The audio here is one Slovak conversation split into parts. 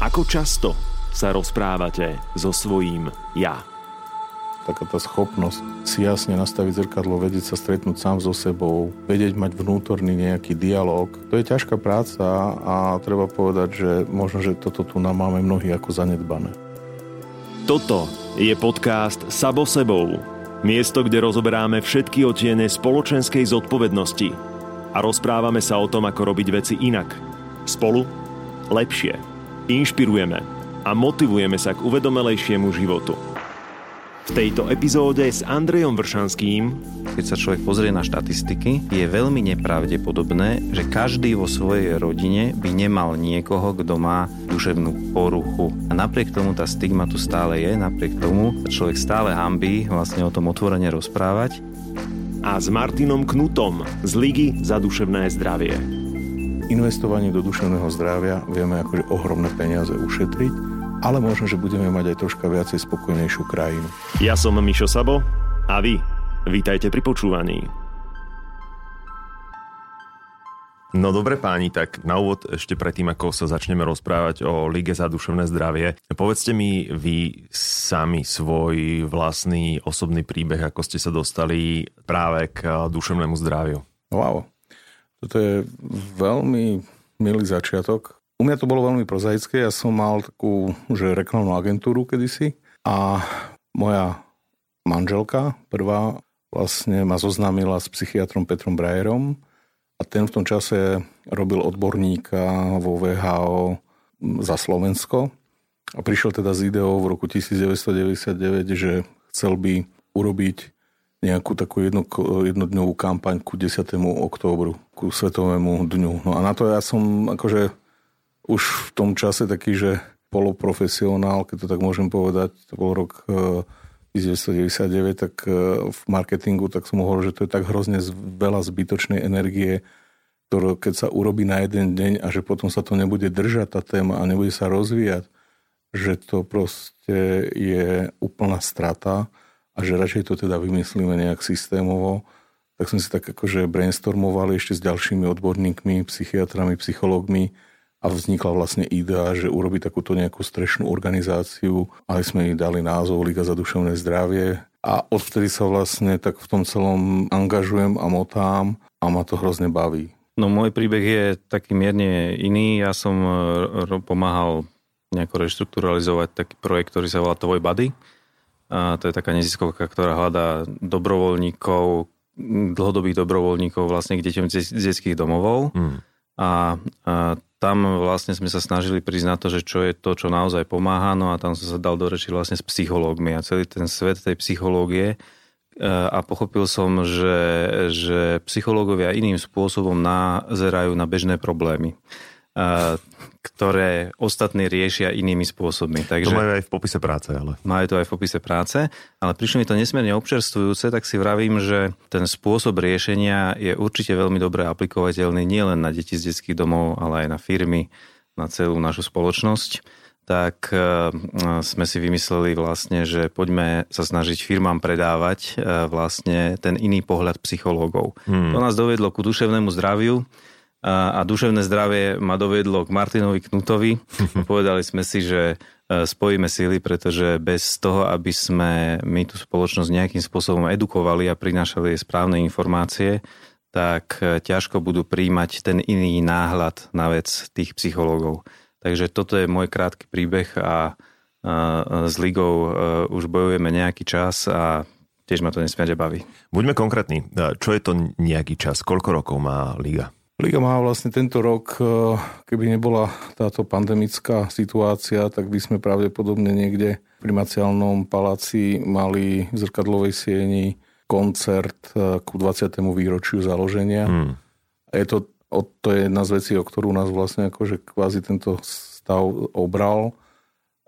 Ako často sa rozprávate so svojím ja? taká tá schopnosť si jasne nastaviť zrkadlo, vedieť sa stretnúť sám so sebou, vedieť mať vnútorný nejaký dialog. To je ťažká práca a treba povedať, že možno, že toto tu nám máme mnohí ako zanedbané. Toto je podcast Sabo sebou. Miesto, kde rozoberáme všetky otiene spoločenskej zodpovednosti a rozprávame sa o tom, ako robiť veci inak. Spolu lepšie. Inšpirujeme a motivujeme sa k uvedomelejšiemu životu. V tejto epizóde s Andrejom Vršanským keď sa človek pozrie na štatistiky, je veľmi nepravdepodobné, že každý vo svojej rodine by nemal niekoho, kto má duševnú poruchu. A napriek tomu tá stigma tu stále je, napriek tomu človek stále hambí vlastne o tom otvorene rozprávať. A s Martinom Knutom z Ligy za duševné zdravie. Investovanie do duševného zdravia vieme akože ohromné peniaze ušetriť ale možno, že budeme mať aj troška viacej spokojnejšiu krajinu. Ja som Mišo Sabo a vy, vítajte pri počúvaní. No dobre páni, tak na úvod ešte predtým, ako sa začneme rozprávať o Lige za duševné zdravie, povedzte mi vy sami svoj vlastný osobný príbeh, ako ste sa dostali práve k duševnému zdraviu. Wow, toto je veľmi milý začiatok. U mňa to bolo veľmi prozaické. Ja som mal takú, že reklamnú agentúru kedysi a moja manželka prvá vlastne ma zoznámila s psychiatrom Petrom Brajerom a ten v tom čase robil odborníka vo VHO za Slovensko a prišiel teda z ideou v roku 1999, že chcel by urobiť nejakú takú jedno, jednodňovú kampaň ku 10. októbru, ku Svetovému dňu. No a na to ja som akože už v tom čase taký, že poloprofesionál, keď to tak môžem povedať, to bol rok 1999, eh, tak eh, v marketingu, tak som hovoril, že to je tak hrozne veľa zbytočnej energie, ktorú keď sa urobí na jeden deň a že potom sa to nebude držať tá téma a nebude sa rozvíjať, že to proste je úplná strata a že radšej to teda vymyslíme nejak systémovo. Tak sme si tak akože brainstormovali ešte s ďalšími odborníkmi, psychiatrami, psychológmi, a vznikla vlastne idea, že urobiť takúto nejakú strešnú organizáciu. Aj sme jej dali názov Liga za duševné zdravie. A odvtedy sa vlastne tak v tom celom angažujem a motám a ma to hrozne baví. No môj príbeh je taký mierne iný. Ja som e, pomáhal nejako reštrukturalizovať taký projekt, ktorý sa volá Tvoj Buddy. A to je taká neziskovka, ktorá hľadá dobrovoľníkov, dlhodobých dobrovoľníkov vlastne k deťom z detských domovov. Hmm. A, a tam vlastne sme sa snažili na to, že čo je to, čo naozaj pomáha, no a tam som sa dal do reči vlastne s psychológmi a celý ten svet tej psychológie e, a pochopil som, že, že psychológovia iným spôsobom nazerajú na bežné problémy ktoré ostatní riešia inými spôsobmi. Takže, to majú aj v popise práce, ale. Majú to aj v popise práce, ale prišlo mi to nesmierne občerstvujúce, tak si vravím, že ten spôsob riešenia je určite veľmi dobre aplikovateľný nielen na deti z detských domov, ale aj na firmy, na celú našu spoločnosť tak e, sme si vymysleli vlastne, že poďme sa snažiť firmám predávať e, vlastne ten iný pohľad psychológov. Hmm. To nás dovedlo ku duševnému zdraviu, a, a duševné zdravie ma dovedlo k Martinovi Knutovi. Povedali sme si, že e, spojíme síly, pretože bez toho, aby sme my tú spoločnosť nejakým spôsobom edukovali a prinášali správne informácie, tak e, ťažko budú príjmať ten iný náhľad na vec tých psychológov. Takže toto je môj krátky príbeh a, a s Ligou e, už bojujeme nejaký čas a tiež ma to nesmierne baví. Buďme konkrétni. Čo je to nejaký čas? Koľko rokov má Liga? Liga má vlastne tento rok, e, keby nebola táto pandemická situácia, tak by sme pravdepodobne niekde pri Maciálnom paláci mali v zrkadlovej sieni koncert e, ku 20. výročiu založenia. Hmm. Je to, to je jedna z vecí, o ktorú nás vlastne akože kvázi tento stav obral.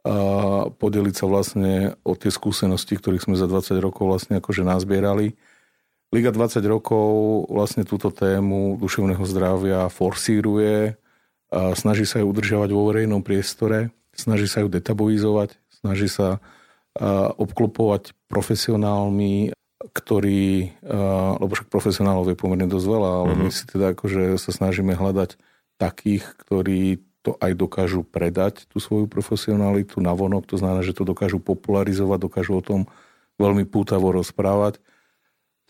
A podeliť sa vlastne o tie skúsenosti, ktorých sme za 20 rokov vlastne akože nazbierali. Liga 20 rokov vlastne túto tému duševného zdravia forsíruje, a snaží sa ju udržiavať vo verejnom priestore, snaží sa ju detabuizovať, snaží sa obklopovať profesionálmi, ktorí, lebo však profesionálov je pomerne dosť veľa, ale mm-hmm. my si teda akože sa snažíme hľadať takých, ktorí to aj dokážu predať, tú svoju profesionalitu na vonok, to znamená, že to dokážu popularizovať, dokážu o tom veľmi pútavo rozprávať.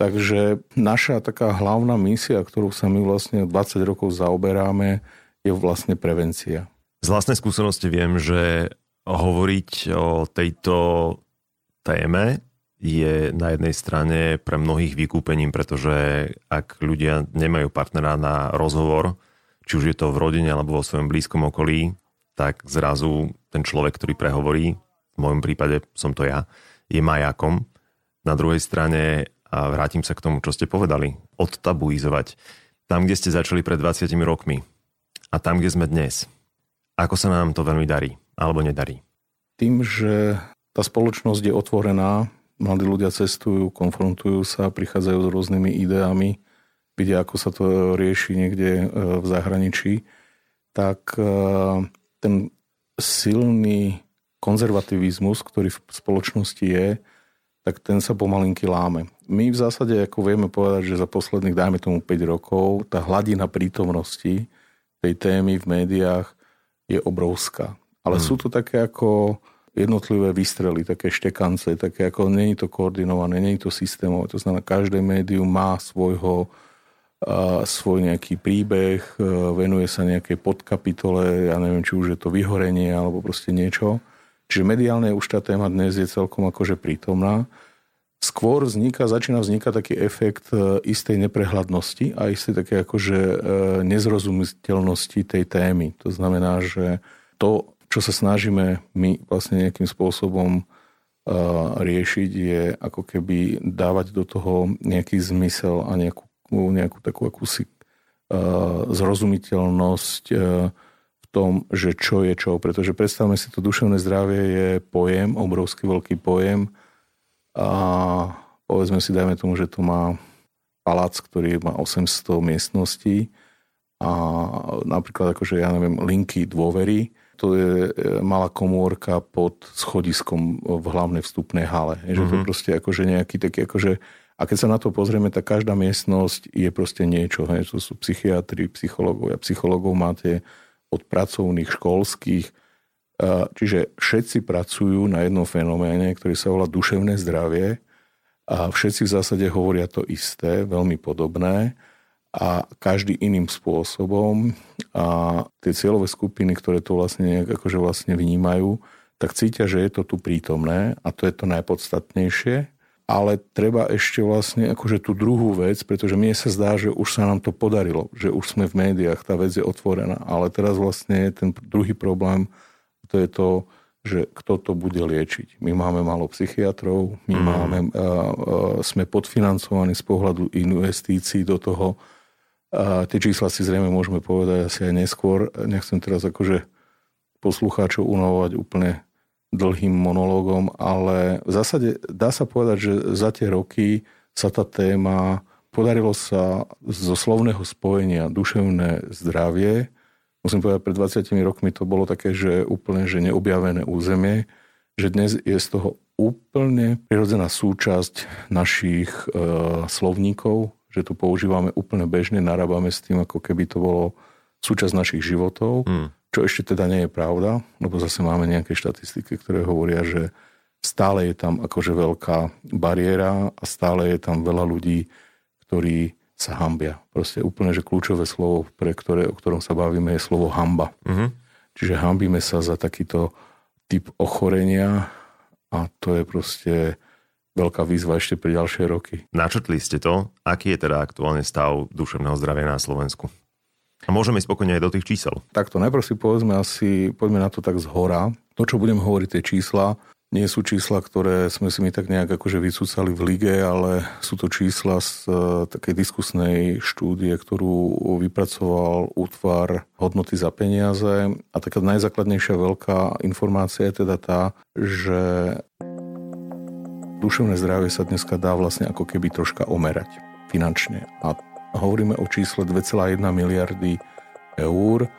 Takže naša taká hlavná misia, ktorú sa my vlastne 20 rokov zaoberáme, je vlastne prevencia. Z vlastnej skúsenosti viem, že hovoriť o tejto téme je na jednej strane pre mnohých vykúpením, pretože ak ľudia nemajú partnera na rozhovor, či už je to v rodine alebo vo svojom blízkom okolí, tak zrazu ten človek, ktorý prehovorí, v môjom prípade som to ja, je majakom. Na druhej strane, a vrátim sa k tomu, čo ste povedali, odtabuizovať. Tam, kde ste začali pred 20 rokmi a tam, kde sme dnes, ako sa nám to veľmi darí alebo nedarí? Tým, že tá spoločnosť je otvorená mladí ľudia cestujú, konfrontujú sa, prichádzajú s rôznymi ideami, vidia, ako sa to rieši niekde e, v zahraničí, tak e, ten silný konzervativizmus, ktorý v spoločnosti je, tak ten sa pomalinky láme. My v zásade, ako vieme povedať, že za posledných, dajme tomu 5 rokov, tá hladina prítomnosti tej témy v médiách je obrovská. Ale hmm. sú to také ako jednotlivé výstrely, také štekance, také ako není to koordinované, není to systémové. To znamená, každé médium má svojho a svoj nejaký príbeh, e, venuje sa nejakej podkapitole, ja neviem, či už je to vyhorenie alebo proste niečo. Čiže mediálne už tá téma dnes je celkom akože prítomná. Skôr vzniká, začína vznikať taký efekt e, istej neprehľadnosti a istej také akože e, nezrozumiteľnosti tej témy. To znamená, že to, čo sa snažíme my vlastne nejakým spôsobom riešiť, je ako keby dávať do toho nejaký zmysel a nejakú, nejakú takú akúsi zrozumiteľnosť v tom, že čo je čo. Pretože predstavme si, to duševné zdravie je pojem, obrovský veľký pojem a povedzme si, dajme tomu, že to má palác, ktorý má 800 miestností a napríklad akože, ja neviem, linky dôvery, to je e, malá komórka pod schodiskom v hlavnej vstupnej hale. Je, že mm-hmm. to mhm. proste akože nejaký taký akože a keď sa na to pozrieme, tak každá miestnosť je proste niečo. Hej. To sú psychiatri, psychológovia. Psychológov máte od pracovných, školských. Čiže všetci pracujú na jednom fenoméne, ktorý sa volá duševné zdravie a všetci v zásade hovoria to isté, veľmi podobné a každý iným spôsobom a tie cieľové skupiny, ktoré to vlastne nejak akože vlastne vnímajú, tak cítia, že je to tu prítomné a to je to najpodstatnejšie. Ale treba ešte vlastne akože tú druhú vec, pretože mne sa zdá, že už sa nám to podarilo, že už sme v médiách, tá vec je otvorená. Ale teraz vlastne je ten druhý problém, to je to, že kto to bude liečiť. My máme málo psychiatrov, my mm. máme, a, a, sme podfinancovaní z pohľadu investícií do toho, a tie čísla si zrejme môžeme povedať asi aj neskôr. Nechcem teraz akože poslucháčov unavovať úplne dlhým monológom, ale v zásade dá sa povedať, že za tie roky sa tá téma podarilo sa zo slovného spojenia duševné zdravie. Musím povedať, pred 20 rokmi to bolo také, že úplne že neobjavené územie, že dnes je z toho úplne prirodzená súčasť našich e, slovníkov, že tu používame úplne bežne, narábame s tým, ako keby to bolo súčasť našich životov, mm. čo ešte teda nie je pravda, lebo zase máme nejaké štatistiky, ktoré hovoria, že stále je tam akože veľká bariéra a stále je tam veľa ľudí, ktorí sa hambia. Proste úplne, že kľúčové slovo, pre ktoré, o ktorom sa bavíme, je slovo hamba. Mm-hmm. Čiže hambíme sa za takýto typ ochorenia a to je proste veľká výzva ešte pre ďalšie roky. Načrtli ste to, aký je teda aktuálne stav duševného zdravia na Slovensku? A môžeme ísť spokojne aj do tých čísel. Takto, najprv si povedzme asi, poďme na to tak z hora. To, čo budem hovoriť, tie čísla, nie sú čísla, ktoré sme si my tak nejak akože vycúcali v lige, ale sú to čísla z uh, takej diskusnej štúdie, ktorú vypracoval útvar hodnoty za peniaze. A taká najzákladnejšia veľká informácia je teda tá, že duševné zdravie sa dneska dá vlastne ako keby troška omerať finančne. A hovoríme o čísle 2,1 miliardy eur,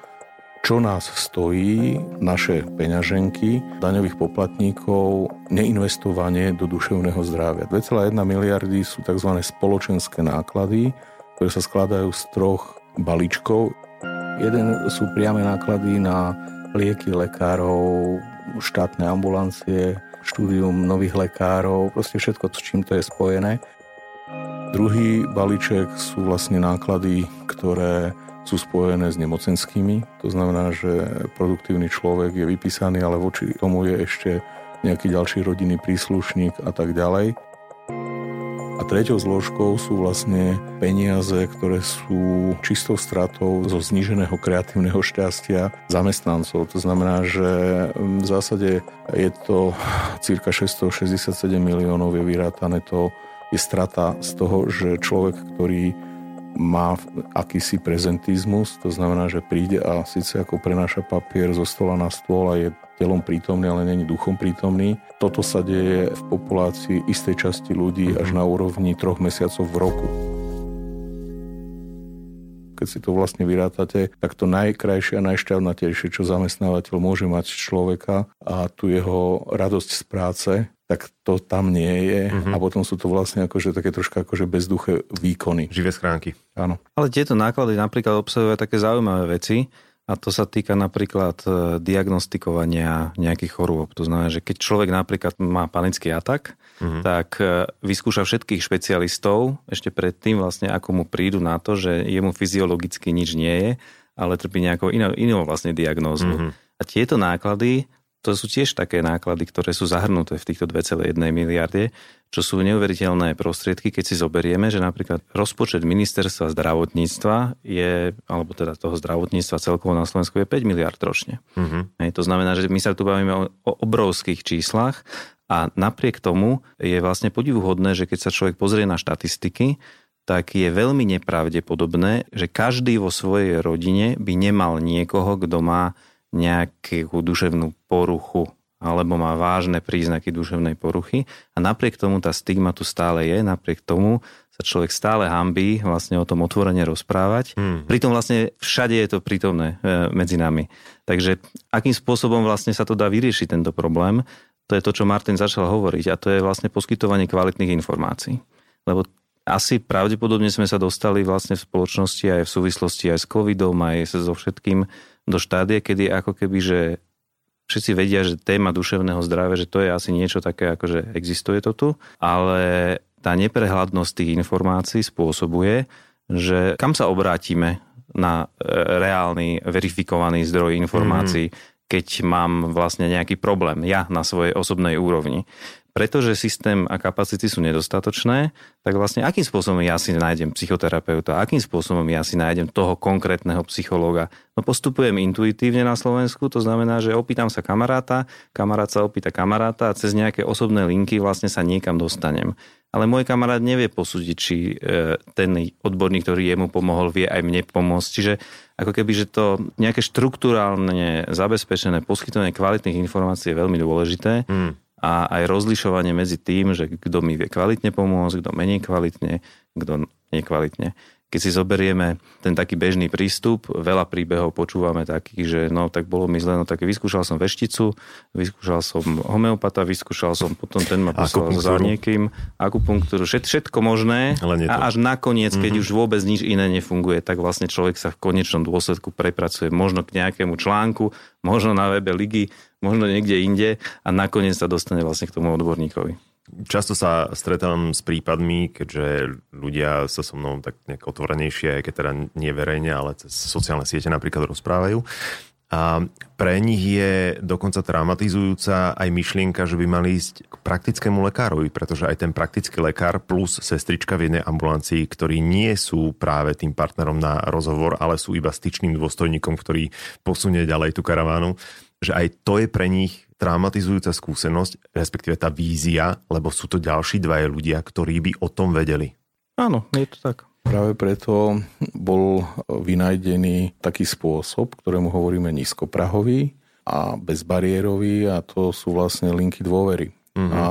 čo nás stojí naše peňaženky daňových poplatníkov neinvestovanie do duševného zdravia. 2,1 miliardy sú tzv. spoločenské náklady, ktoré sa skladajú z troch balíčkov. Jeden sú priame náklady na lieky lekárov, štátne ambulancie, štúdium nových lekárov, proste všetko, s čím to je spojené. Druhý balíček sú vlastne náklady, ktoré sú spojené s nemocenskými. To znamená, že produktívny človek je vypísaný, ale voči tomu je ešte nejaký ďalší rodinný príslušník a tak ďalej. A treťou zložkou sú vlastne peniaze, ktoré sú čistou stratou zo zníženého kreatívneho šťastia zamestnancov. To znamená, že v zásade je to cirka 667 miliónov je vyrátané to je strata z toho, že človek, ktorý má akýsi prezentizmus, to znamená, že príde a síce ako prenáša papier zo stola na stôl a je telom prítomný, ale není duchom prítomný. Toto sa deje v populácii istej časti ľudí až na úrovni troch mesiacov v roku. Keď si to vlastne vyrátate, tak to najkrajšie a najšťavnatejšie, čo zamestnávateľ môže mať človeka a tu jeho radosť z práce, tak to tam nie je uh-huh. a potom sú to vlastne akože také troška akože bezduché výkony. Živé schránky. Áno. Ale tieto náklady napríklad obsahujú také zaujímavé veci a to sa týka napríklad e, diagnostikovania nejakých chorôb. To znamená, že keď človek napríklad má panický atak, uh-huh. tak e, vyskúša všetkých špecialistov ešte predtým vlastne, ako mu prídu na to, že jemu fyziologicky nič nie je, ale trpí nejakou inou, inou vlastne diagnózou. Uh-huh. A tieto náklady to sú tiež také náklady, ktoré sú zahrnuté v týchto 2,1 miliarde, čo sú neuveriteľné prostriedky, keď si zoberieme, že napríklad rozpočet ministerstva zdravotníctva je, alebo teda toho zdravotníctva celkovo na Slovensku je 5 miliard ročne. Uh-huh. Hej, to znamená, že my sa tu bavíme o, o obrovských číslach a napriek tomu je vlastne podivuhodné, že keď sa človek pozrie na štatistiky, tak je veľmi nepravdepodobné, že každý vo svojej rodine by nemal niekoho, kto má nejakú duševnú poruchu alebo má vážne príznaky duševnej poruchy a napriek tomu tá stigma tu stále je, napriek tomu sa človek stále hambí vlastne o tom otvorene rozprávať. Mm. Pritom vlastne všade je to prítomné e, medzi nami. Takže akým spôsobom vlastne sa to dá vyriešiť tento problém, to je to, čo Martin začal hovoriť a to je vlastne poskytovanie kvalitných informácií. Lebo asi pravdepodobne sme sa dostali vlastne v spoločnosti aj v súvislosti aj s covidom, aj so všetkým do štádie, kedy ako keby, že všetci vedia, že téma duševného zdravia, že to je asi niečo také, ako že existuje to tu, ale tá neprehľadnosť tých informácií spôsobuje, že kam sa obrátime na e, reálny, verifikovaný zdroj informácií, mm. keď mám vlastne nejaký problém, ja na svojej osobnej úrovni pretože systém a kapacity sú nedostatočné, tak vlastne akým spôsobom ja si nájdem psychoterapeuta, akým spôsobom ja si nájdem toho konkrétneho psychológa. No postupujem intuitívne na Slovensku, to znamená, že opýtam sa kamaráta, kamarát sa opýta kamaráta a cez nejaké osobné linky vlastne sa niekam dostanem. Ale môj kamarát nevie posúdiť, či e, ten odborník, ktorý jemu pomohol, vie aj mne pomôcť. Čiže ako keby, že to nejaké štruktúrálne zabezpečené poskytovanie kvalitných informácií je veľmi dôležité. Mm a aj rozlišovanie medzi tým, že kto mi vie kvalitne pomôcť, kto menej kvalitne, kto nekvalitne keď si zoberieme ten taký bežný prístup, veľa príbehov počúvame takých, že no tak bolo mi zle, no tak vyskúšal som vešticu, vyskúšal som homeopata, vyskúšal som potom ten ma poslal za niekým, akupunktúru, všet, všetko možné a až nakoniec, keď mm-hmm. už vôbec nič iné nefunguje, tak vlastne človek sa v konečnom dôsledku prepracuje možno k nejakému článku, možno na webe ligy, možno niekde inde a nakoniec sa dostane vlastne k tomu odborníkovi. Často sa stretávam s prípadmi, keďže ľudia sa so mnou tak nejak otvorenejšie, aj keď teda nie verejne, ale cez sociálne siete napríklad rozprávajú. A pre nich je dokonca traumatizujúca aj myšlienka, že by mali ísť k praktickému lekárovi, pretože aj ten praktický lekár plus sestrička v jednej ambulancii, ktorí nie sú práve tým partnerom na rozhovor, ale sú iba styčným dôstojníkom, ktorý posunie ďalej tú karavánu, že aj to je pre nich traumatizujúca skúsenosť, respektíve tá vízia, lebo sú to ďalší dvaje ľudia, ktorí by o tom vedeli. Áno, je to tak. Práve preto bol vynajdený taký spôsob, ktorému hovoríme nízkoprahový a bezbariérový a to sú vlastne linky dôvery. Mm-hmm. A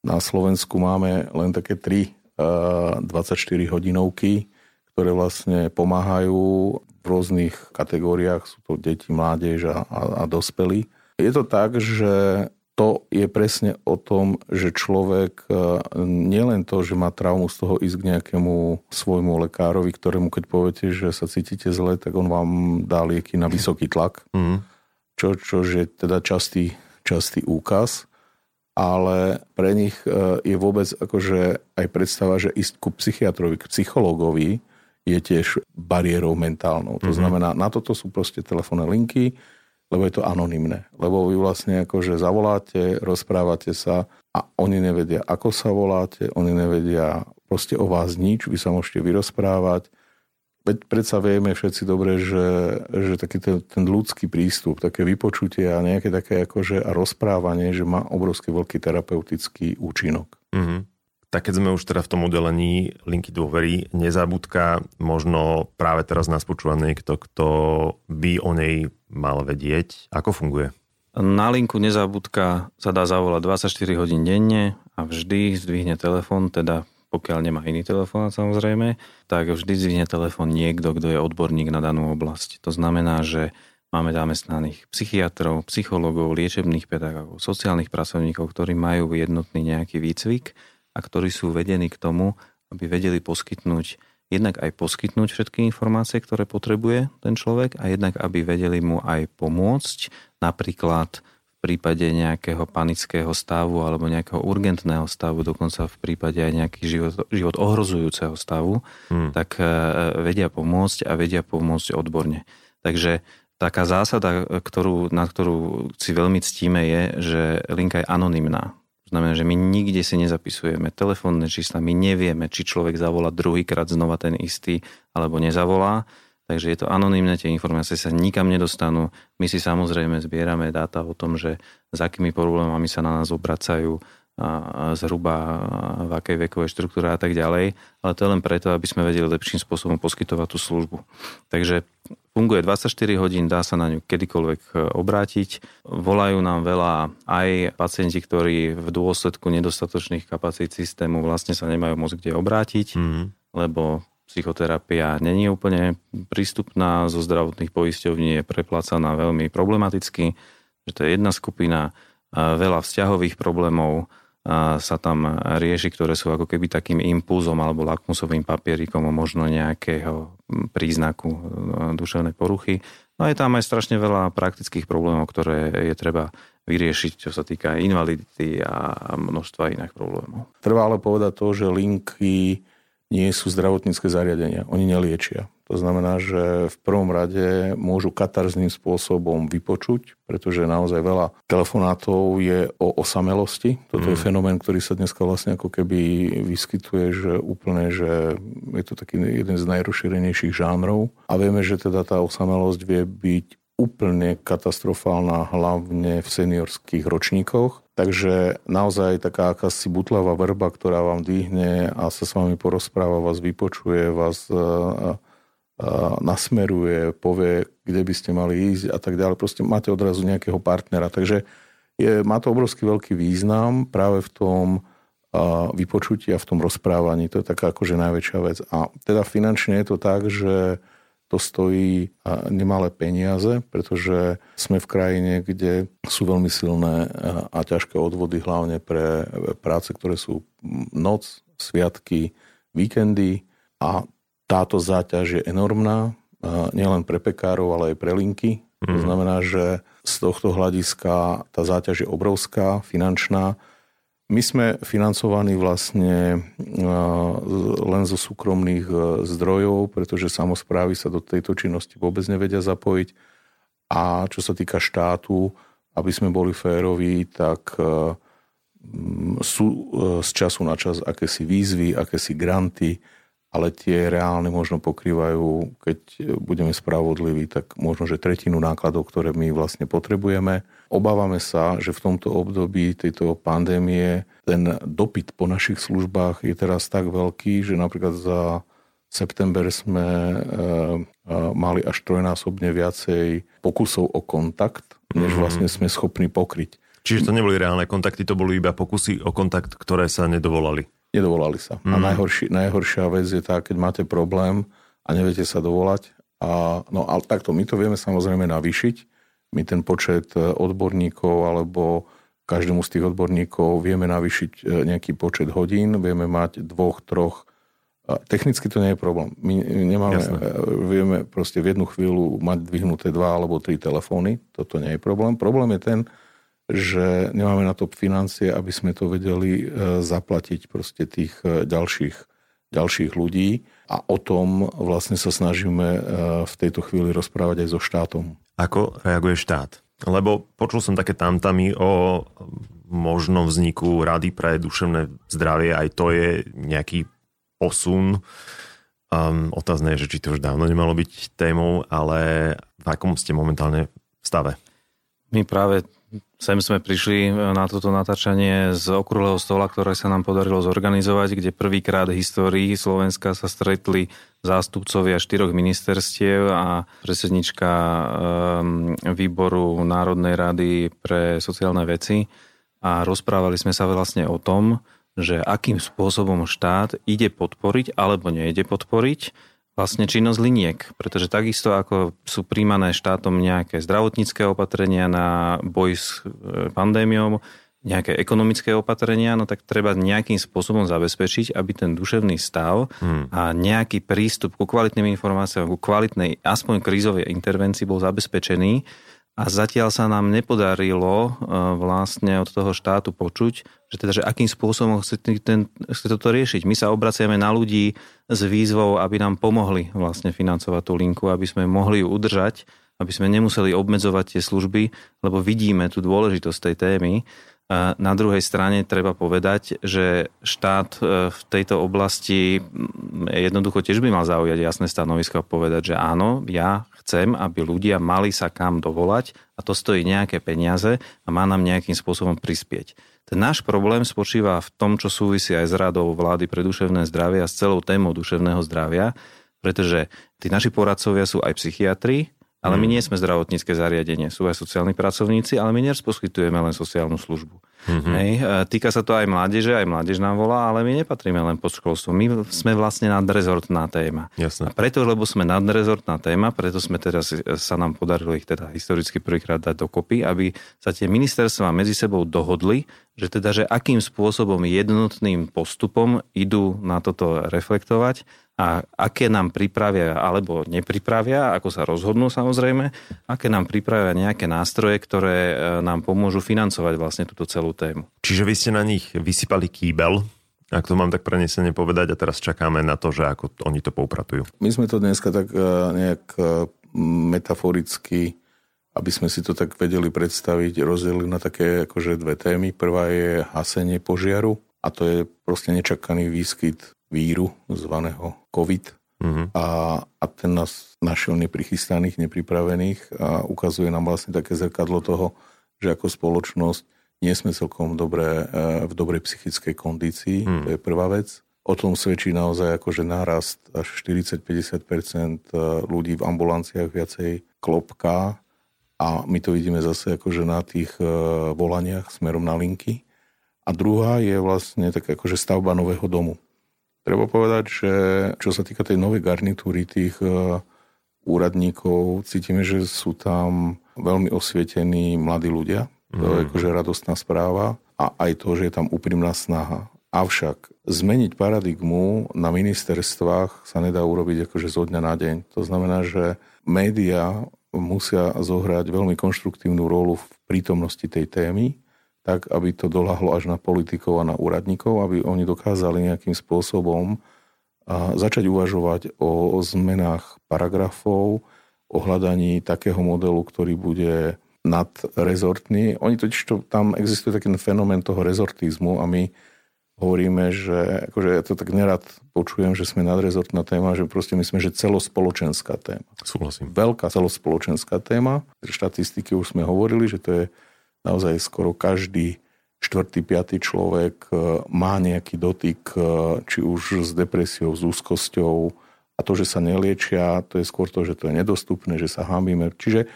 na Slovensku máme len také tri 24 hodinovky, ktoré vlastne pomáhajú v rôznych kategóriách, sú to deti, mládež a, a, a dospelí je to tak, že to je presne o tom, že človek e, nielen to, že má traumu z toho ísť k nejakému svojmu lekárovi, ktorému keď poviete, že sa cítite zle, tak on vám dá lieky na vysoký tlak, mm. čo, čo je teda častý, častý úkaz ale pre nich e, je vôbec akože aj predstava, že ísť ku psychiatrovi, k psychologovi je tiež bariérou mentálnou. To mm-hmm. znamená, na toto sú proste telefónne linky, lebo je to anonymné. Lebo vy vlastne akože zavoláte, rozprávate sa a oni nevedia, ako sa voláte, oni nevedia proste o vás nič, vy sa môžete vyrozprávať, Veď predsa vieme všetci dobre, že, že taký ten, ten ľudský prístup, také vypočutie a nejaké také akože a rozprávanie, že má obrovský veľký terapeutický účinok. Mm-hmm. Tak keď sme už teda v tom udelení linky dôvery, nezabudka, možno práve teraz nás počúva niekto, kto by o nej mal vedieť. Ako funguje? Na linku nezabudka sa dá zavolať 24 hodín denne a vždy zdvihne telefón, teda pokiaľ nemá iný telefón samozrejme, tak vždy zvihne telefón niekto, kto je odborník na danú oblasť. To znamená, že máme zamestnaných psychiatrov, psychológov, liečebných pedagógov, sociálnych pracovníkov, ktorí majú jednotný nejaký výcvik a ktorí sú vedení k tomu, aby vedeli poskytnúť jednak aj poskytnúť všetky informácie, ktoré potrebuje ten človek a jednak aby vedeli mu aj pomôcť, napríklad prípade nejakého panického stavu alebo nejakého urgentného stavu, dokonca v prípade aj nejaký život, život ohrozujúceho stavu, hmm. tak e, vedia pomôcť a vedia pomôcť odborne. Takže taká zásada, ktorú, na ktorú si veľmi ctíme, je, že linka je anonymná. Znamená, že my nikde si nezapisujeme telefónne čísla, my nevieme, či človek zavolá druhýkrát znova ten istý alebo nezavolá Takže je to anonimné, tie informácie sa nikam nedostanú. My si samozrejme zbierame dáta o tom, že s akými problémami sa na nás obracajú, zhruba v akej vekovej štruktúre a tak ďalej, ale to je len preto, aby sme vedeli lepším spôsobom poskytovať tú službu. Takže funguje 24 hodín, dá sa na ňu kedykoľvek e, obrátiť. Volajú nám veľa aj pacienti, ktorí v dôsledku nedostatočných kapacít systému vlastne sa nemajú môcť kde obrátiť, mm-hmm. lebo psychoterapia není úplne prístupná, zo zdravotných poisťovní je preplácaná veľmi problematicky, že to je jedna skupina, veľa vzťahových problémov sa tam rieši, ktoré sú ako keby takým impulzom alebo lakmusovým papierikom možno nejakého príznaku e, duševnej poruchy. No je tam aj strašne veľa praktických problémov, ktoré je treba vyriešiť, čo sa týka invalidity a množstva iných problémov. Treba ale povedať to, že linky nie sú zdravotnícke zariadenia. Oni neliečia. To znamená, že v prvom rade môžu katarzným spôsobom vypočuť, pretože naozaj veľa telefonátov je o osamelosti. Toto mm. je fenomén, ktorý sa dneska vlastne ako keby vyskytuje, že úplne, že je to taký jeden z najrozšírenejších žánrov. A vieme, že teda tá osamelosť vie byť úplne katastrofálna, hlavne v seniorských ročníkoch. Takže naozaj taká akási butlavá vrba, ktorá vám dýhne a sa s vami porozpráva, vás vypočuje, vás a, nasmeruje, povie, kde by ste mali ísť a tak ďalej. Proste máte odrazu nejakého partnera. Takže je, má to obrovský veľký význam práve v tom vypočutí a v tom rozprávaní. To je taká akože najväčšia vec. A teda finančne je to tak, že to stojí nemalé peniaze, pretože sme v krajine, kde sú veľmi silné a ťažké odvody, hlavne pre práce, ktoré sú noc, sviatky, víkendy a táto záťaž je enormná, nielen pre pekárov, ale aj pre linky. Mm. To mhm. znamená, že z tohto hľadiska tá záťaž je obrovská, finančná my sme financovaní vlastne len zo súkromných e, zdrojov, pretože samozprávy sa do tejto činnosti vôbec nevedia zapojiť. A čo sa týka štátu, aby sme boli féroví, tak e, sú e, z času na čas akési výzvy, akési granty, ale tie reálne možno pokrývajú, keď budeme spravodliví, tak možno, že tretinu nákladov, ktoré my vlastne potrebujeme. Obávame sa, že v tomto období tejto pandémie ten dopyt po našich službách je teraz tak veľký, že napríklad za september sme e, e, mali až trojnásobne viacej pokusov o kontakt, než mhm. vlastne sme schopní pokryť. Čiže to neboli reálne kontakty, to boli iba pokusy o kontakt, ktoré sa nedovolali. Nedovolali sa. Mm. A mhm. najhorší, najhoršia vec je tá, keď máte problém a neviete sa dovolať. A, no ale takto, my to vieme samozrejme navýšiť. My ten počet e, odborníkov alebo každému z tých odborníkov vieme navýšiť e, nejaký počet hodín, vieme mať dvoch, troch. Technicky to nie je problém. My nemáme, Jasne. vieme proste v jednu chvíľu mať dvihnuté dva alebo tri telefóny. Toto nie je problém. Problém je ten, že nemáme na to financie, aby sme to vedeli zaplatiť proste tých ďalších, ďalších ľudí a o tom vlastne sa snažíme e, v tejto chvíli rozprávať aj so štátom. Ako reaguje štát? Lebo počul som také tamtami o možnom vzniku Rady pre duševné zdravie, aj to je nejaký posun. Um, otázne je, že či to už dávno nemalo byť témou, ale v akom ste momentálne stave? My práve Sem sme prišli e, na toto natáčanie z okrúhleho stola, ktoré sa nám podarilo zorganizovať, kde prvýkrát v histórii Slovenska sa stretli zástupcovia štyroch ministerstiev a predsednička výboru Národnej rady pre sociálne veci. A rozprávali sme sa vlastne o tom, že akým spôsobom štát ide podporiť alebo nejde podporiť vlastne činnosť liniek, pretože takisto ako sú príjmané štátom nejaké zdravotnícke opatrenia na boj s e, pandémiou, nejaké ekonomické opatrenia, no tak treba nejakým spôsobom zabezpečiť, aby ten duševný stav hmm. a nejaký prístup ku kvalitným informáciám, ku kvalitnej, aspoň krízovej intervencii bol zabezpečený a zatiaľ sa nám nepodarilo e, vlastne od toho štátu počuť, že teda, že akým spôsobom chce, ten, chce toto riešiť. My sa obraciame na ľudí s výzvou, aby nám pomohli vlastne financovať tú linku, aby sme mohli ju udržať, aby sme nemuseli obmedzovať tie služby, lebo vidíme tú dôležitosť tej témy. Na druhej strane treba povedať, že štát e, v tejto oblasti jednoducho tiež by mal zaujať jasné stanovisko a povedať, že áno, ja chcem, aby ľudia mali sa kam dovolať a to stojí nejaké peniaze a má nám nejakým spôsobom prispieť. Ten náš problém spočíva v tom, čo súvisí aj s radou vlády pre duševné zdravie a s celou témou duševného zdravia, pretože tí naši poradcovia sú aj psychiatri, ale my mm. nie sme zdravotnícke zariadenie, sú aj sociálni pracovníci, ale my neposkytujeme len sociálnu službu. Mm-hmm. Hej. Týka sa to aj mládeže, aj mládež nám volá, ale my nepatríme len pod školstvo. My sme vlastne nadrezortná téma. Jasne. A preto, lebo sme nadrezortná téma, preto sme teraz, sa nám podarilo ich teda historicky prvýkrát dať dokopy, aby sa tie ministerstva medzi sebou dohodli, že teda, že akým spôsobom jednotným postupom idú na toto reflektovať a aké nám pripravia alebo nepripravia, ako sa rozhodnú samozrejme, aké nám pripravia nejaké nástroje, ktoré e, nám pomôžu financovať vlastne túto celú tému. Čiže vy ste na nich vysypali kýbel, ak to mám tak prenesene povedať a teraz čakáme na to, že ako oni to poupratujú. My sme to dneska tak e, nejak e, metaforicky, aby sme si to tak vedeli predstaviť, rozdelili na také akože dve témy. Prvá je hasenie požiaru a to je proste nečakaný výskyt víru zvaného COVID. Uh-huh. A, a ten nás našiel neprichystaných, nepripravených a ukazuje nám vlastne také zrkadlo toho, že ako spoločnosť nie sme celkom dobré, e, v dobrej psychickej kondícii, uh-huh. to je prvá vec. O tom svedčí naozaj akože nárast až 40-50% e, ľudí v ambulanciách viacej klopká a my to vidíme zase akože na tých e, volaniach smerom na linky. A druhá je vlastne tak akože stavba nového domu. Treba povedať, že čo sa týka tej novej garnitúry tých e, úradníkov, cítime, že sú tam veľmi osvietení mladí ľudia. To je mhm. akože radostná správa a aj to, že je tam úprimná snaha. Avšak zmeniť paradigmu na ministerstvách sa nedá urobiť akože zo dňa na deň. To znamená, že médiá musia zohrať veľmi konštruktívnu rolu v prítomnosti tej témy tak aby to doľahlo až na politikov a na úradníkov, aby oni dokázali nejakým spôsobom začať uvažovať o, zmenách paragrafov, o hľadaní takého modelu, ktorý bude nadrezortný. Oni totiž to, tam existuje taký fenomén toho rezortizmu a my hovoríme, že akože ja to tak nerad počujem, že sme nadrezortná téma, že proste myslím, že celospoločenská téma. Súhlasím. Veľká celospoločenská téma. Štatistiky už sme hovorili, že to je naozaj skoro každý štvrtý, piatý človek e, má nejaký dotyk, e, či už s depresiou, s úzkosťou a to, že sa neliečia, to je skôr to, že to je nedostupné, že sa hábime. Čiže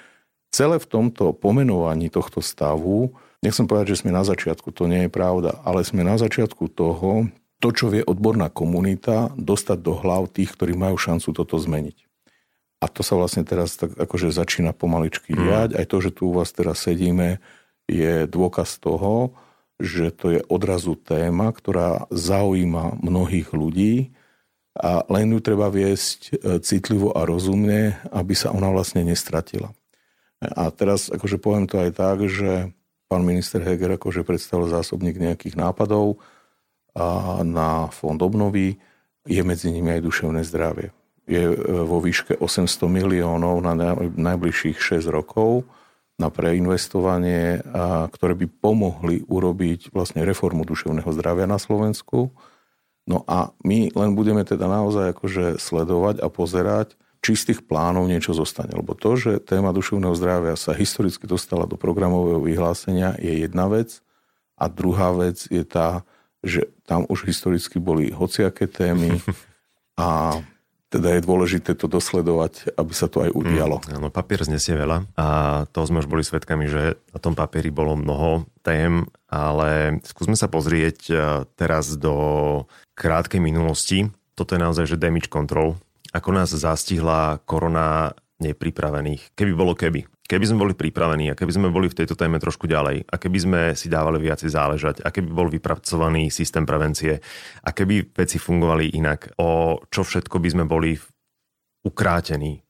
celé v tomto pomenovaní tohto stavu, nechcem povedať, že sme na začiatku, to nie je pravda, ale sme na začiatku toho, to, čo vie odborná komunita, dostať do hlav tých, ktorí majú šancu toto zmeniť. A to sa vlastne teraz tak akože začína pomaličky mm. diať. Aj to, že tu u vás teraz sedíme, je dôkaz toho, že to je odrazu téma, ktorá zaujíma mnohých ľudí a len ju treba viesť e, citlivo a rozumne, aby sa ona vlastne nestratila. A teraz akože poviem to aj tak, že pán minister Heger akože predstavil zásobník nejakých nápadov a na fond obnovy je medzi nimi aj duševné zdravie. Je e, vo výške 800 miliónov na najbližších 6 rokov na preinvestovanie, ktoré by pomohli urobiť vlastne reformu duševného zdravia na Slovensku. No a my len budeme teda naozaj akože sledovať a pozerať, či z tých plánov niečo zostane. Lebo to, že téma duševného zdravia sa historicky dostala do programového vyhlásenia, je jedna vec. A druhá vec je tá, že tam už historicky boli hociaké témy a teda je dôležité to dosledovať, aby sa to aj udialo. Mm, áno, papier znesie veľa a to sme už boli svedkami, že na tom papieri bolo mnoho tém, ale skúsme sa pozrieť e, teraz do krátkej minulosti. Toto je naozaj, že damage control. Ako nás zastihla korona nepripravených. Keby bolo keby. Keby sme boli pripravení a keby sme boli v tejto téme trošku ďalej a keby sme si dávali viacej záležať a keby bol vypracovaný systém prevencie a keby veci fungovali inak, o čo všetko by sme boli ukrátení,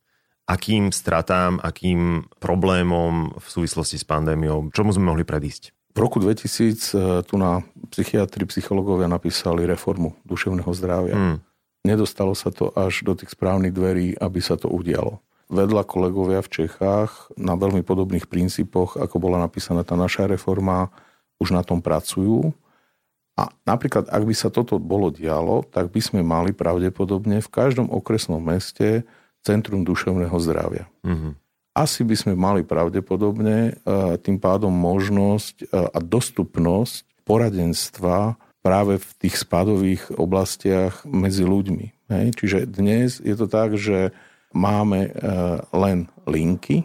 akým stratám, akým problémom v súvislosti s pandémiou, čomu sme mohli predísť? V roku 2000 eh, tu na psychiatri, psychológovia napísali reformu duševného zdravia. Hmm. Nedostalo sa to až do tých správnych dverí, aby sa to udialo vedľa kolegovia v Čechách na veľmi podobných princípoch, ako bola napísaná tá naša reforma, už na tom pracujú. A napríklad, ak by sa toto bolo dialo, tak by sme mali pravdepodobne v každom okresnom meste Centrum duševného zdravia. Mm-hmm. Asi by sme mali pravdepodobne e, tým pádom možnosť e, a dostupnosť poradenstva práve v tých spadových oblastiach medzi ľuďmi. Hej? Čiže dnes je to tak, že máme e, len linky,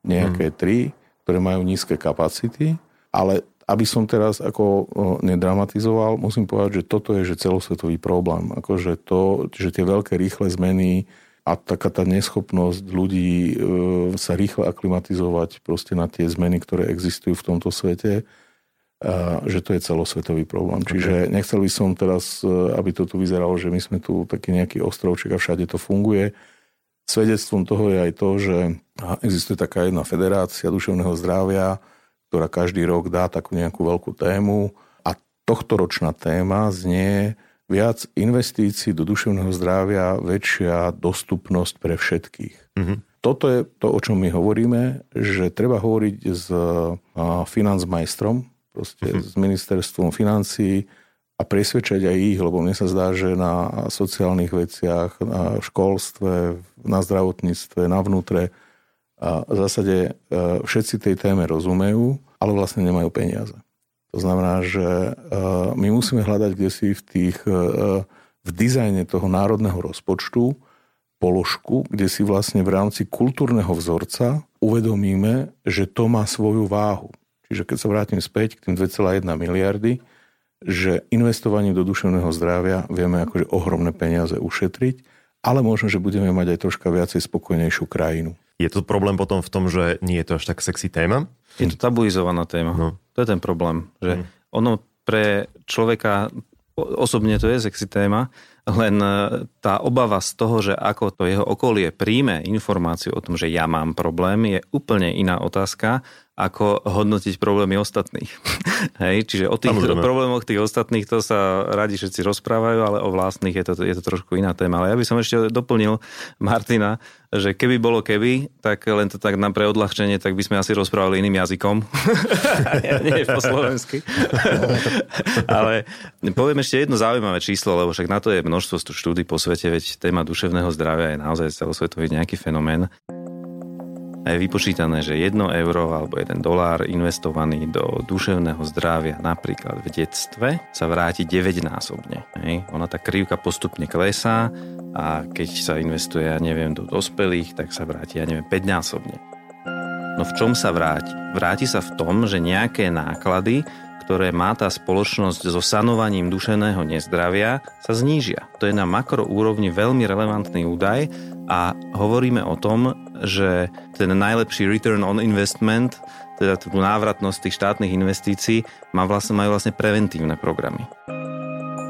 nejaké hmm. tri, ktoré majú nízke kapacity, ale aby som teraz ako nedramatizoval, musím povedať, že toto je že celosvetový problém. Akože to, že tie veľké rýchle zmeny a taká tá neschopnosť ľudí e, sa rýchle aklimatizovať proste na tie zmeny, ktoré existujú v tomto svete, že to je celosvetový problém. Okay. Čiže nechcel by som teraz, e, aby to tu vyzeralo, že my sme tu taký nejaký ostrovček a všade to funguje. Svedectvom toho je aj to, že existuje taká jedna federácia duševného zdravia, ktorá každý rok dá takú nejakú veľkú tému a tohtoročná téma znie viac investícií do duševného zdravia, väčšia dostupnosť pre všetkých. Mm-hmm. Toto je to, o čom my hovoríme, že treba hovoriť s financmajstrom, proste mm-hmm. s ministerstvom financí, a presvedčať aj ich, lebo mne sa zdá, že na sociálnych veciach, na školstve, na zdravotníctve, na vnútre a v zásade e, všetci tej téme rozumejú, ale vlastne nemajú peniaze. To znamená, že e, my musíme hľadať kde si v, tých, e, v dizajne toho národného rozpočtu položku, kde si vlastne v rámci kultúrneho vzorca uvedomíme, že to má svoju váhu. Čiže keď sa vrátim späť k tým 2,1 miliardy, že investovaním do duševného zdravia vieme akože ohromné peniaze ušetriť, ale možno, že budeme mať aj troška viacej spokojnejšiu krajinu. Je to problém potom v tom, že nie je to až tak sexy téma? Je to tabuizovaná téma. No. To je ten problém, že hmm. ono pre človeka osobne to je sexy téma, len e, tá obava z toho, že ako to jeho okolie príjme informáciu o tom, že ja mám problém, je úplne iná otázka ako hodnotiť problémy ostatných. Hej, čiže o tých Samozrejme. problémoch tých ostatných to sa radi všetci rozprávajú, ale o vlastných je to, je to trošku iná téma. Ale ja by som ešte doplnil Martina, že keby bolo keby, tak len to tak na pre odľahčenie, tak by sme asi rozprávali iným jazykom. Nie po slovensky. ale poviem ešte jedno zaujímavé číslo, lebo však na to je množstvo štúdí po svete, veď téma duševného zdravia je naozaj celosvetový nejaký fenomén je vypočítané, že 1 euro alebo 1 dolár investovaný do duševného zdravia napríklad v detstve sa vráti 9 násobne. Hej. Ona tá krivka postupne klesá a keď sa investuje, ja neviem, do dospelých, tak sa vráti, ja neviem, 5 násobne. No v čom sa vráti? Vráti sa v tom, že nejaké náklady, ktoré má tá spoločnosť so sanovaním dušeného nezdravia, sa znížia. To je na makroúrovni veľmi relevantný údaj a hovoríme o tom, že ten najlepší return on investment, teda tú návratnosť tých štátnych investícií, má vlastne, majú vlastne preventívne programy.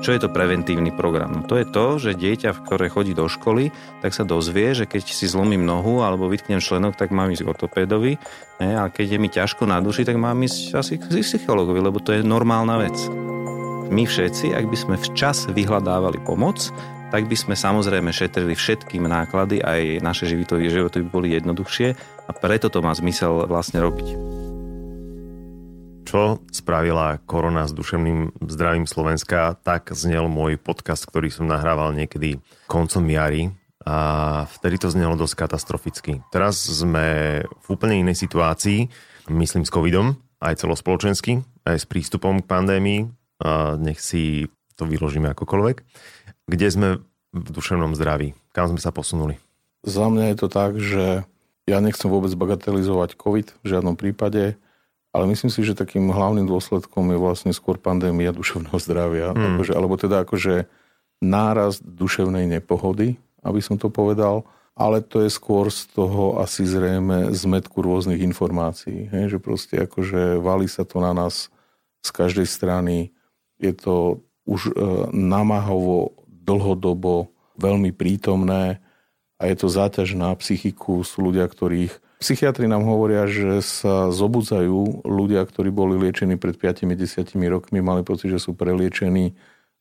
Čo je to preventívny program? No to je to, že dieťa, ktoré chodí do školy, tak sa dozvie, že keď si zlomím nohu alebo vytknem členok, tak mám ísť k ortopédovi. Ne? A keď je mi ťažko na duši, tak mám ísť asi k psychologovi, lebo to je normálna vec. My všetci, ak by sme včas vyhľadávali pomoc, tak by sme samozrejme šetrili všetkým náklady, aj naše životy, životy by boli jednoduchšie a preto to má zmysel vlastne robiť. Čo spravila korona s duševným zdravím Slovenska, tak znel môj podcast, ktorý som nahrával niekedy koncom jary a vtedy to znelo dosť katastroficky. Teraz sme v úplne inej situácii, myslím s covidom, aj celospoločensky, aj s prístupom k pandémii, a nech si to vyložíme akokoľvek. Kde sme v duševnom zdraví? Kam sme sa posunuli? Za mňa je to tak, že ja nechcem vôbec bagatelizovať COVID v žiadnom prípade ale myslím si, že takým hlavným dôsledkom je vlastne skôr pandémia duševného zdravia. Hmm. Akože, alebo teda akože nárast duševnej nepohody, aby som to povedal. Ale to je skôr z toho asi zrejme zmetku rôznych informácií. Hej? Že proste akože valí sa to na nás z každej strany. Je to už e, namáhovo, dlhodobo, veľmi prítomné a je to záťaž na psychiku. Sú ľudia, ktorých Psychiatri nám hovoria, že sa zobudzajú ľudia, ktorí boli liečení pred 5-10 rokmi, mali pocit, že sú preliečení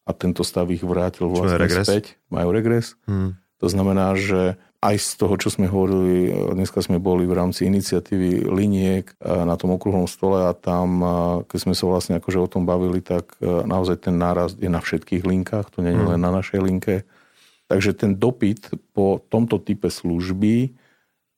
a tento stav ich vrátil vlastne regres? späť. Majú regres. Hmm. To znamená, že aj z toho, čo sme hovorili, dneska sme boli v rámci iniciatívy liniek na tom okrúhlom stole a tam, keď sme sa vlastne akože o tom bavili, tak naozaj ten nárast je na všetkých linkách, to nie je hmm. len na našej linke. Takže ten dopyt po tomto type služby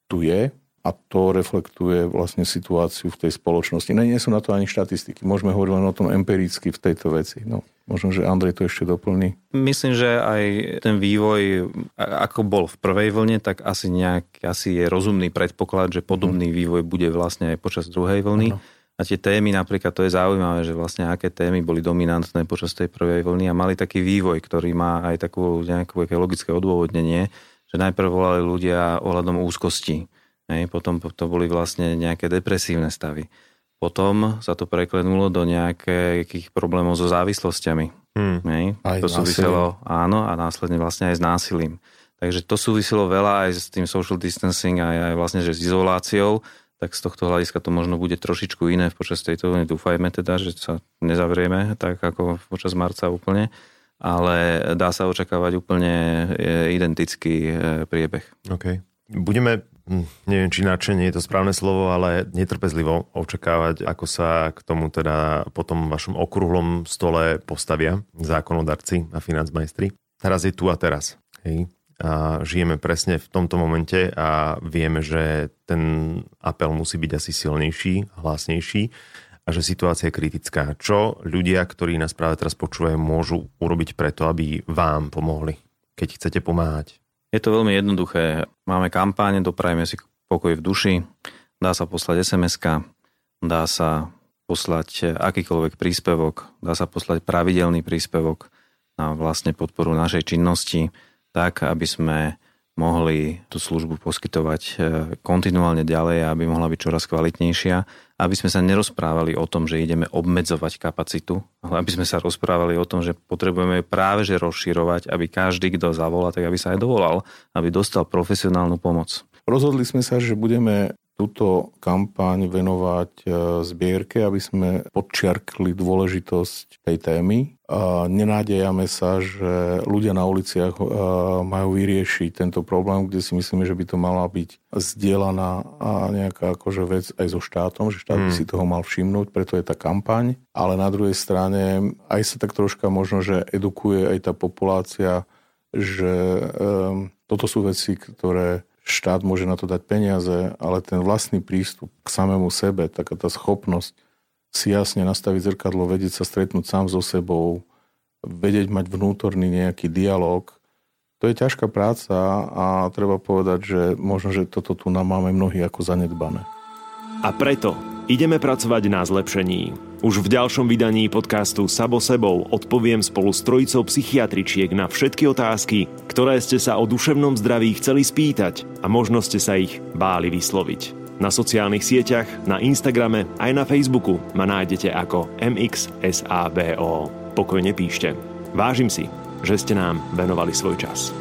tu je, a to reflektuje vlastne situáciu v tej spoločnosti. Nie, nie sú na to ani štatistiky. Môžeme hovoriť len o tom empiricky v tejto veci. No, možno, že Andrej to ešte doplní. Myslím, že aj ten vývoj, ako bol v prvej vlne, tak asi, nejak, asi je rozumný predpoklad, že podobný mm. vývoj bude vlastne aj počas druhej vlny. Ano. A tie témy napríklad, to je zaujímavé, že vlastne aké témy boli dominantné počas tej prvej vlny a mali taký vývoj, ktorý má aj takú nejaké logické odôvodnenie, že najprv volali ľudia ohľadom úzkosti Hej, potom to boli vlastne nejaké depresívne stavy. Potom sa to preklenulo do nejakých problémov so závislosťami. Hmm. Hej, aj to súviselo, áno, a následne vlastne aj s násilím. Takže to súviselo veľa aj s tým social distancing, aj, aj vlastne že s izoláciou, tak z tohto hľadiska to možno bude trošičku iné počas tejto vlny. Dúfajme teda, že sa nezavrieme tak ako počas marca úplne, ale dá sa očakávať úplne e, identický e, priebeh. Okay. Budeme Hm, neviem, či nadšenie je to správne slovo, ale netrpezlivo očakávať, ako sa k tomu teda po tom vašom okrúhlom stole postavia zákonodarci a financmajstri. Teraz je tu a teraz. Hej. A žijeme presne v tomto momente a vieme, že ten apel musí byť asi silnejší, hlasnejší a že situácia je kritická. Čo ľudia, ktorí nás práve teraz počúvajú, môžu urobiť preto, aby vám pomohli, keď chcete pomáhať? Je to veľmi jednoduché. Máme kampáne, doprajme si pokoj v duši, dá sa poslať sms dá sa poslať akýkoľvek príspevok, dá sa poslať pravidelný príspevok na vlastne podporu našej činnosti, tak aby sme mohli tú službu poskytovať e, kontinuálne ďalej a aby mohla byť čoraz kvalitnejšia, aby sme sa nerozprávali o tom, že ideme obmedzovať kapacitu, ale aby sme sa rozprávali o tom, že potrebujeme práve že rozširovať, aby každý, kto zavolá, tak aby sa aj dovolal, aby dostal profesionálnu pomoc. Rozhodli sme sa, že budeme túto kampaň venovať e, zbierke, aby sme podčiarkli dôležitosť tej témy. Nenádejame sa, že ľudia na uliciach e, majú vyriešiť tento problém, kde si myslíme, že by to mala byť zdieľaná nejaká akože vec aj so štátom, že štát by hmm. si toho mal všimnúť, preto je tá kampaň. Ale na druhej strane aj sa tak troška možno, že edukuje aj tá populácia, že um, toto sú veci, ktoré štát môže na to dať peniaze, ale ten vlastný prístup k samému sebe, taká tá schopnosť si jasne nastaviť zrkadlo, vedieť sa stretnúť sám so sebou, vedieť mať vnútorný nejaký dialog, to je ťažká práca a treba povedať, že možno, že toto tu nám máme mnohí ako zanedbané. A preto ideme pracovať na zlepšení. Už v ďalšom vydaní podcastu Sabo sebou odpoviem spolu s trojicou psychiatričiek na všetky otázky, ktoré ste sa o duševnom zdraví chceli spýtať a možno ste sa ich báli vysloviť. Na sociálnych sieťach, na Instagrame aj na Facebooku ma nájdete ako MXSABO. Pokojne píšte. Vážim si, že ste nám venovali svoj čas.